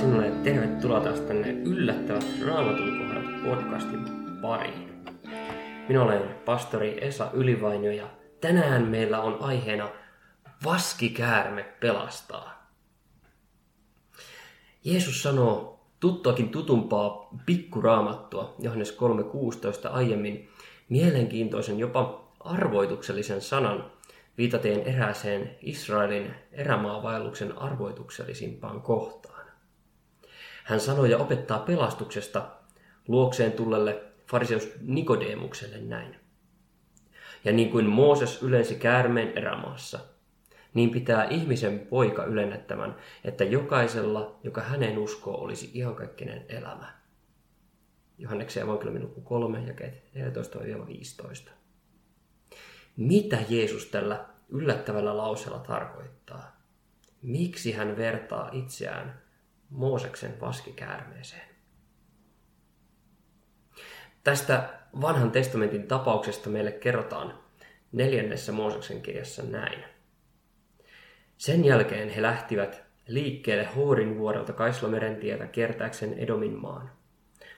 Sinulle tervetuloa taas tänne yllättävät raamatun kohdat podcastin pariin. Minä olen pastori Esa Ylivainio ja tänään meillä on aiheena Vaskikäärme pelastaa. Jeesus sanoo tuttuakin tutumpaa pikkuraamattua Johannes 3.16 aiemmin mielenkiintoisen jopa arvoituksellisen sanan viitaten erääseen Israelin erämaavaelluksen arvoituksellisimpaan kohtaan. Hän sanoi ja opettaa pelastuksesta luokseen tullelle fariseus Nikodeemukselle näin. Ja niin kuin Mooses ylensi käärmeen erämaassa, niin pitää ihmisen poika ylennettävän, että jokaisella, joka hänen uskoo, olisi iankaikkinen elämä. Johanneksen evankeliumin luku 3, jakeet 14-15. Mitä Jeesus tällä yllättävällä lauseella tarkoittaa? Miksi hän vertaa itseään Mooseksen vaskikäärmeeseen? Tästä vanhan testamentin tapauksesta meille kerrotaan neljännessä Mooseksen kirjassa näin. Sen jälkeen he lähtivät liikkeelle Hoorin vuorelta Kaislameren tietä kiertääkseen Edomin maan.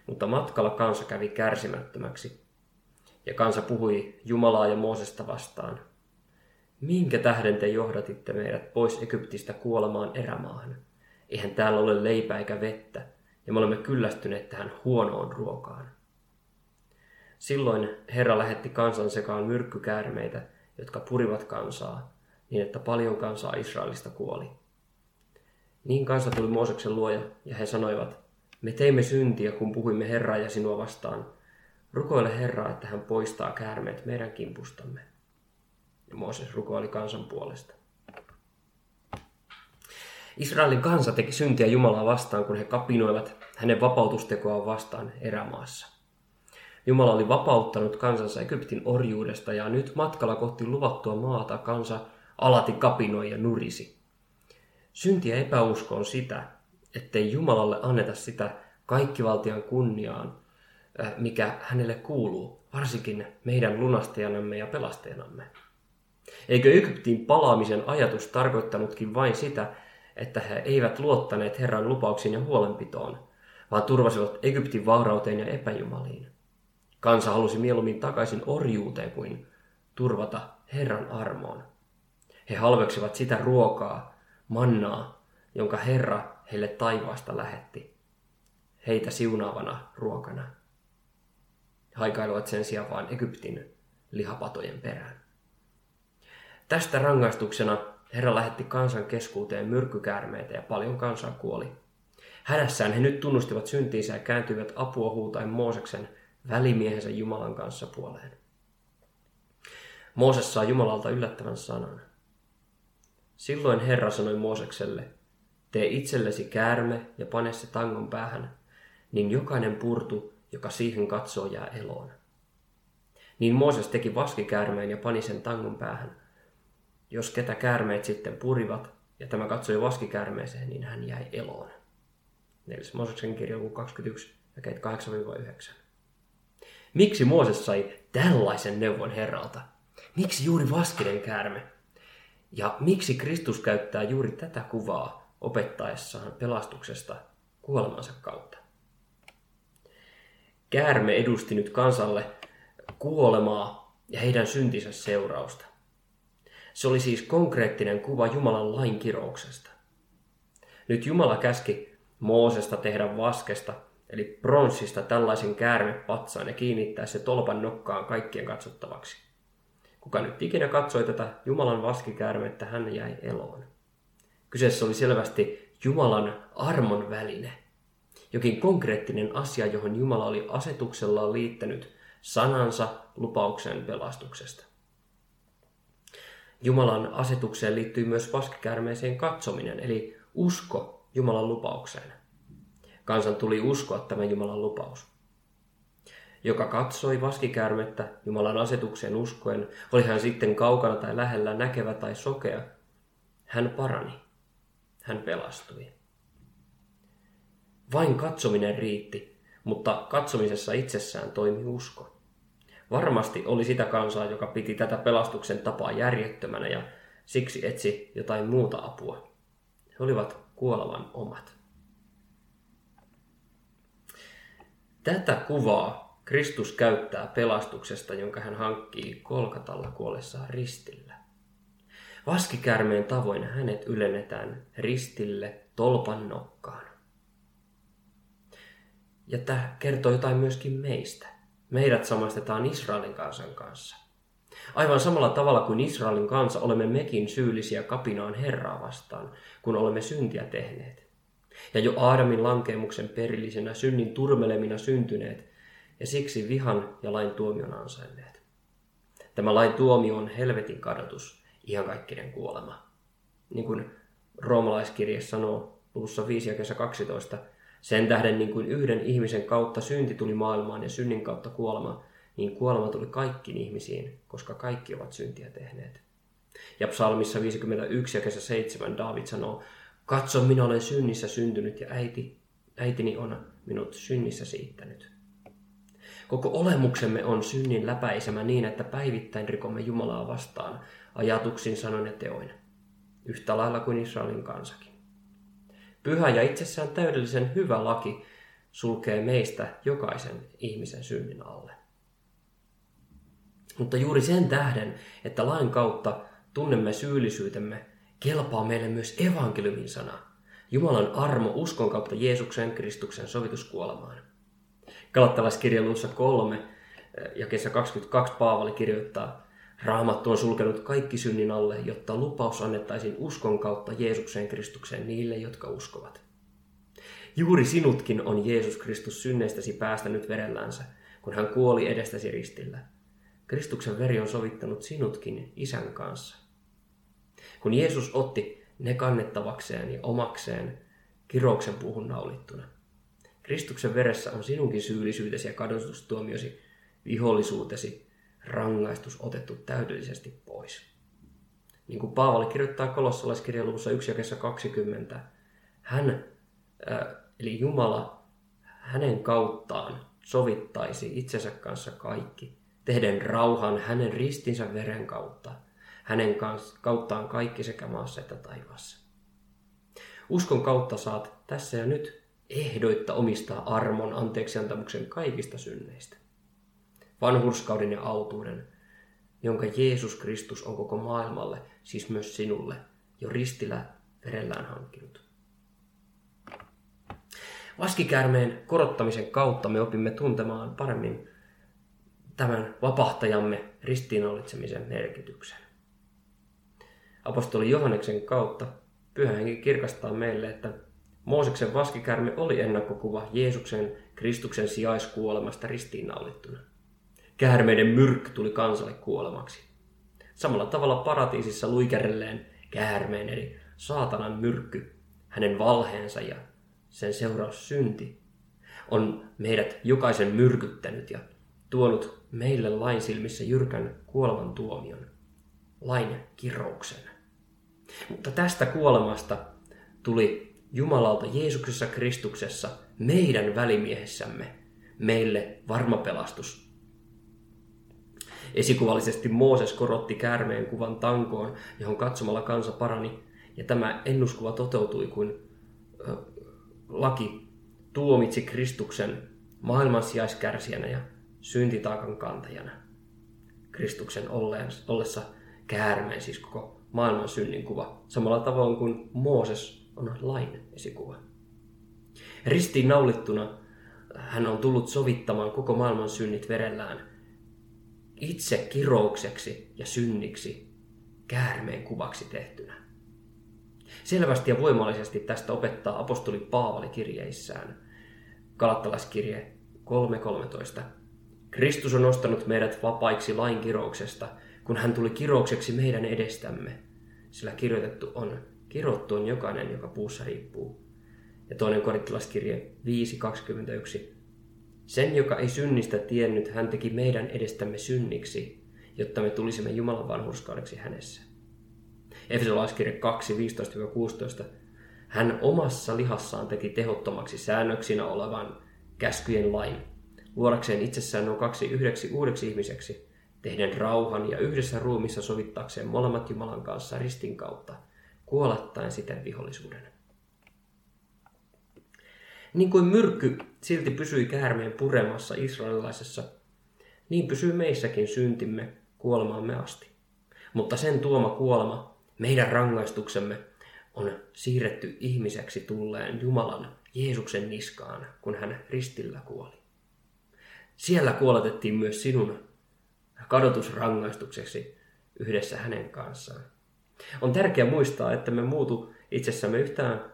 Mutta matkalla kansa kävi kärsimättömäksi ja kansa puhui Jumalaa ja Moosesta vastaan. Minkä tähden te johdatitte meidät pois Egyptistä kuolemaan erämaahan? Eihän täällä ole leipää eikä vettä, ja me olemme kyllästyneet tähän huonoon ruokaan. Silloin Herra lähetti kansan sekaan myrkkykäärmeitä, jotka purivat kansaa, niin että paljon kansaa Israelista kuoli. Niin kansa tuli Mooseksen luoja, ja he sanoivat, me teimme syntiä, kun puhuimme Herraa ja sinua vastaan – Rukoile Herraa, että hän poistaa käärmeet meidän kimpustamme. Ja Mooses rukoili kansan puolesta. Israelin kansa teki syntiä Jumalaa vastaan, kun he kapinoivat hänen vapautustekoaan vastaan erämaassa. Jumala oli vapauttanut kansansa Egyptin orjuudesta ja nyt matkalla kohti luvattua maata kansa alati kapinoi ja nurisi. Synti ja epäusko on sitä, ettei Jumalalle anneta sitä kaikkivaltian kunniaan, Äh, mikä hänelle kuuluu, varsinkin meidän lunastajanamme ja pelastajanamme. Eikö Egyptiin palaamisen ajatus tarkoittanutkin vain sitä, että he eivät luottaneet Herran lupauksiin ja huolenpitoon, vaan turvasivat Egyptin vaurauteen ja epäjumaliin. Kansa halusi mieluummin takaisin orjuuteen kuin turvata Herran armoon. He halveksivat sitä ruokaa, mannaa, jonka Herra heille taivaasta lähetti, heitä siunaavana ruokana haikailevat sen sijaan vain Egyptin lihapatojen perään. Tästä rangaistuksena Herra lähetti kansan keskuuteen myrkkykäärmeitä ja paljon kansaa kuoli. Hädässään he nyt tunnustivat syntiinsä ja kääntyivät apua huutaen Mooseksen välimiehensä Jumalan kanssa puoleen. Mooses saa Jumalalta yllättävän sanan. Silloin Herra sanoi Moosekselle, tee itsellesi käärme ja pane se tangon päähän, niin jokainen purtu, joka siihen katsoo jää eloon. Niin Mooses teki vaskikäärmeen ja pani sen tangon päähän. Jos ketä käärmeet sitten purivat, ja tämä katsoi vaskikäärmeeseen, niin hän jäi eloon. 4. Mooseksen kirja 21, jakeet 8-9. Miksi Mooses sai tällaisen neuvon Herralta? Miksi juuri vaskinen käärme? Ja miksi Kristus käyttää juuri tätä kuvaa opettaessaan pelastuksesta kuolemansa kautta? Käärme edusti nyt kansalle kuolemaa ja heidän syntinsä seurausta. Se oli siis konkreettinen kuva Jumalan lain kirouksesta. Nyt Jumala käski Moosesta tehdä vaskesta, eli pronssista tällaisen käärmepatsaan ja kiinnittää se tolpan nokkaan kaikkien katsottavaksi. Kuka nyt ikinä katsoi tätä Jumalan vaskikäärmettä, hän jäi eloon. Kyseessä oli selvästi Jumalan armon väline – jokin konkreettinen asia, johon Jumala oli asetuksellaan liittänyt sanansa lupauksen pelastuksesta. Jumalan asetukseen liittyy myös vaskikärmeeseen katsominen, eli usko Jumalan lupaukseen. Kansan tuli uskoa tämä Jumalan lupaus. Joka katsoi vaskikäärmettä Jumalan asetukseen uskoen, oli hän sitten kaukana tai lähellä näkevä tai sokea, hän parani. Hän pelastui. Vain katsominen riitti, mutta katsomisessa itsessään toimi usko varmasti oli sitä kansaa, joka piti tätä pelastuksen tapaa järjettömänä ja siksi etsi jotain muuta apua. He olivat kuolevan omat. Tätä kuvaa Kristus käyttää pelastuksesta, jonka hän hankkii kolkatalla kuollessaan ristillä. Vaskikärmeen tavoin hänet ylennetään ristille tolpan nokkaan. Ja tämä kertoo jotain myöskin meistä. Meidät samastetaan Israelin kansan kanssa. Aivan samalla tavalla kuin Israelin kansa olemme mekin syyllisiä kapinaan Herraa vastaan, kun olemme syntiä tehneet. Ja jo Aadamin lankeemuksen perillisenä synnin turmelemina syntyneet, ja siksi vihan ja lain tuomion ansainneet. Tämä lain tuomio on helvetin kadotus, ihan kaikkinen kuolema. Niin kuin roomalaiskirje sanoo luvussa 5 ja kesä 12, sen tähden niin kuin yhden ihmisen kautta synti tuli maailmaan ja synnin kautta kuolema, niin kuolema tuli kaikkiin ihmisiin, koska kaikki ovat syntiä tehneet. Ja psalmissa 51 ja kesä 7 David sanoo, katso minä olen synnissä syntynyt ja äiti, äitini on minut synnissä siittänyt. Koko olemuksemme on synnin läpäisemä niin, että päivittäin rikomme Jumalaa vastaan ajatuksin, sanon ja teoin, yhtä lailla kuin Israelin kansakin. Pyhä ja itsessään täydellisen hyvä laki sulkee meistä jokaisen ihmisen synnin alle. Mutta juuri sen tähden, että lain kautta tunnemme syyllisyytemme, kelpaa meille myös evankeliumin sana. Jumalan armo uskon kautta Jeesuksen Kristuksen sovituskuolemaan. Galattalaiskirja luussa 3 ja kesä 22 Paavali kirjoittaa, Raamattu on sulkenut kaikki synnin alle, jotta lupaus annettaisiin uskon kautta Jeesuksen Kristukseen niille, jotka uskovat. Juuri sinutkin on Jeesus Kristus synneistäsi päästänyt verellänsä, kun hän kuoli edestäsi ristillä. Kristuksen veri on sovittanut sinutkin isän kanssa. Kun Jeesus otti ne kannettavakseen ja omakseen kirouksen puuhun naulittuna. Kristuksen veressä on sinunkin syyllisyytesi ja kadotustuomiosi, vihollisuutesi, rangaistus otettu täydellisesti pois. Niin kuin Paavali kirjoittaa kolossalaiskirjan luvussa 1 jakessa 20, hän, eli Jumala, hänen kauttaan sovittaisi itsensä kanssa kaikki, tehden rauhan hänen ristinsä veren kautta, hänen kauttaan kaikki sekä maassa että taivaassa. Uskon kautta saat tässä ja nyt ehdoitta omistaa armon anteeksiantamuksen kaikista synneistä vanhurskauden ja autuuden, jonka Jeesus Kristus on koko maailmalle, siis myös sinulle, jo ristillä verellään hankkinut. Vaskikäärmeen korottamisen kautta me opimme tuntemaan paremmin tämän vapahtajamme ristiinnaulitsemisen merkityksen. Apostoli Johanneksen kautta pyhä kirkastaa meille, että Mooseksen vaskikärme oli ennakkokuva Jeesuksen Kristuksen sijaiskuolemasta ristiinnaulittuna. Käärmeiden myrkky tuli kansalle kuolemaksi. Samalla tavalla paratiisissa luikerelleen käärmeen eli saatanan myrkky, hänen valheensa ja sen seuraus synti, on meidät jokaisen myrkyttänyt ja tuonut meille lain silmissä jyrkän kuoleman tuomion, lain kirouksen. Mutta tästä kuolemasta tuli Jumalalta Jeesuksessa Kristuksessa, meidän välimiehessämme, meille varma pelastus Esikuvallisesti Mooses korotti käärmeen kuvan tankoon, johon katsomalla kansa parani, ja tämä ennuskuva toteutui, kun laki tuomitsi Kristuksen maailman sijaiskärsijänä ja syntitaakan kantajana. Kristuksen ollessa käärmeen, siis koko maailman synnin kuva, samalla tavoin kuin Mooses on lain esikuva. Ristiin naulittuna hän on tullut sovittamaan koko maailman synnit verellään itse kiroukseksi ja synniksi käärmeen kuvaksi tehtynä. Selvästi ja voimallisesti tästä opettaa apostoli Paavali kirjeissään. Kalattalaiskirje 3.13. Kristus on nostanut meidät vapaiksi lain kirouksesta, kun hän tuli kiroukseksi meidän edestämme. Sillä kirjoitettu on, kirottu on jokainen, joka puussa riippuu. Ja toinen korittilaiskirje 5.21. Sen, joka ei synnistä tiennyt, hän teki meidän edestämme synniksi, jotta me tulisimme Jumalan vanhurskaudeksi hänessä. Efesolaiskirja 2, 15-16. Hän omassa lihassaan teki tehottomaksi säännöksinä olevan käskyjen lain, luodakseen itsessään nuo kaksi yhdeksi uudeksi ihmiseksi, tehden rauhan ja yhdessä ruumissa sovittaakseen molemmat Jumalan kanssa ristin kautta, kuolettaen siten vihollisuuden. Niin kuin myrkky silti pysyi käärmeen puremassa israelilaisessa, niin pysyy meissäkin syntimme kuolemaamme asti. Mutta sen tuoma kuolema, meidän rangaistuksemme, on siirretty ihmiseksi tulleen Jumalan Jeesuksen niskaan, kun hän ristillä kuoli. Siellä kuoletettiin myös sinun kadotusrangaistukseksi yhdessä hänen kanssaan. On tärkeää muistaa, että me muutu itsessämme yhtään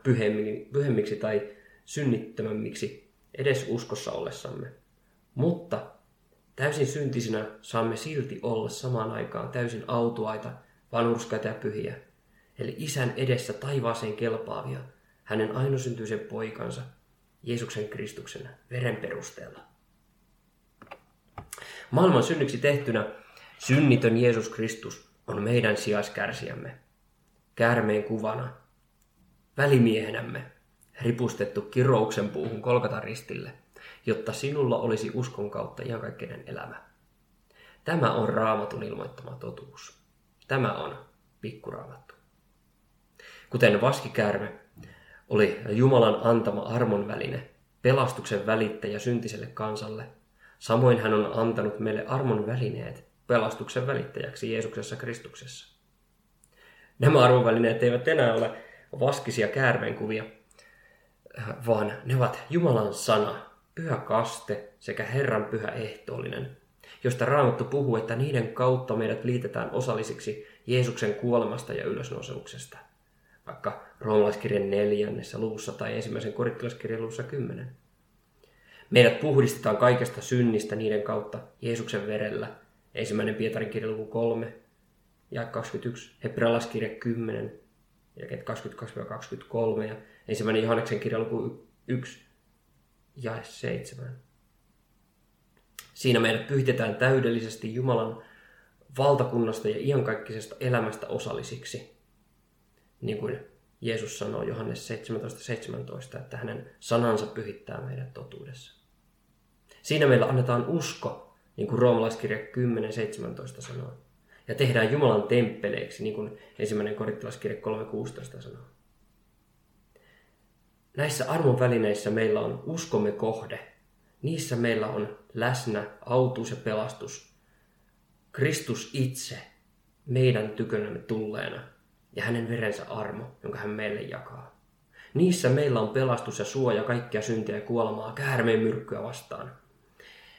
pyhemmiksi tai synnittömämmiksi edes uskossa ollessamme. Mutta täysin syntisinä saamme silti olla samaan aikaan täysin autuaita, vanhurskaita ja pyhiä, eli isän edessä taivaaseen kelpaavia, hänen ainosyntyisen poikansa, Jeesuksen Kristuksen veren perusteella. Maailman synnyksi tehtynä synnitön Jeesus Kristus on meidän sijaiskärsiämme, käärmeen kuvana, välimiehenämme, ripustettu kirouksen puuhun kolkata ristille, jotta sinulla olisi uskon kautta iankaikkinen elämä. Tämä on raamatun ilmoittama totuus. Tämä on pikkuraamattu. Kuten vaskikäärme oli Jumalan antama armon väline, pelastuksen välittäjä syntiselle kansalle, samoin hän on antanut meille armon välineet pelastuksen välittäjäksi Jeesuksessa Kristuksessa. Nämä arvonvälineet eivät enää ole vaskisia käärmeenkuvia, vaan ne ovat Jumalan sana, pyhä kaste sekä Herran pyhä ehtoollinen, josta Raamattu puhuu, että niiden kautta meidät liitetään osallisiksi Jeesuksen kuolemasta ja ylösnousemuksesta. Vaikka roomalaiskirjan neljännessä luvussa tai ensimmäisen korittilaskirjan luvussa kymmenen. Meidät puhdistetaan kaikesta synnistä niiden kautta Jeesuksen verellä. Ensimmäinen Pietarin kirja luku 3 ja 21, Hebrealaiskirja 10, ja 22-23 ja ensimmäinen Johanneksen kirja luku 1 ja 7. Siinä meidät pyhitetään täydellisesti Jumalan valtakunnasta ja iankaikkisesta elämästä osallisiksi. Niin kuin Jeesus sanoo Johannes 17.17, 17, että hänen sanansa pyhittää meidät totuudessa. Siinä meillä annetaan usko, niin kuin roomalaiskirja 10.17 sanoo ja tehdään Jumalan temppeleiksi, niin kuin ensimmäinen korittilaskirja 3.16 sanoo. Näissä armon välineissä meillä on uskomme kohde. Niissä meillä on läsnä autuus ja pelastus. Kristus itse meidän tykönämme tulleena ja hänen verensä armo, jonka hän meille jakaa. Niissä meillä on pelastus ja suoja kaikkia syntiä ja kuolemaa käärmeen myrkkyä vastaan.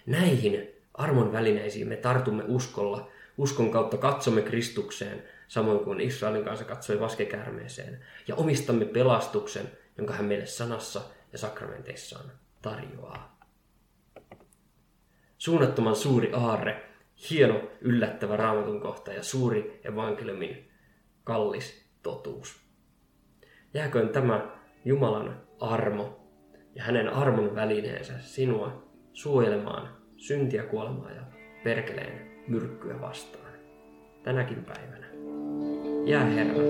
Näihin armon välineisiin me tartumme uskolla Uskon kautta katsomme Kristukseen, samoin kuin Israelin kanssa katsoi vaskekärmeeseen, ja omistamme pelastuksen, jonka hän meille sanassa ja sakramenteissaan tarjoaa. Suunnattoman suuri aarre, hieno yllättävä raamatun kohta ja suuri evankeliumin kallis totuus. Jääköön tämä Jumalan armo ja hänen armon välineensä sinua suojelemaan syntiä, kuolemaa ja perkeleen myrkkyä vastaan. Tänäkin päivänä. Jää Herran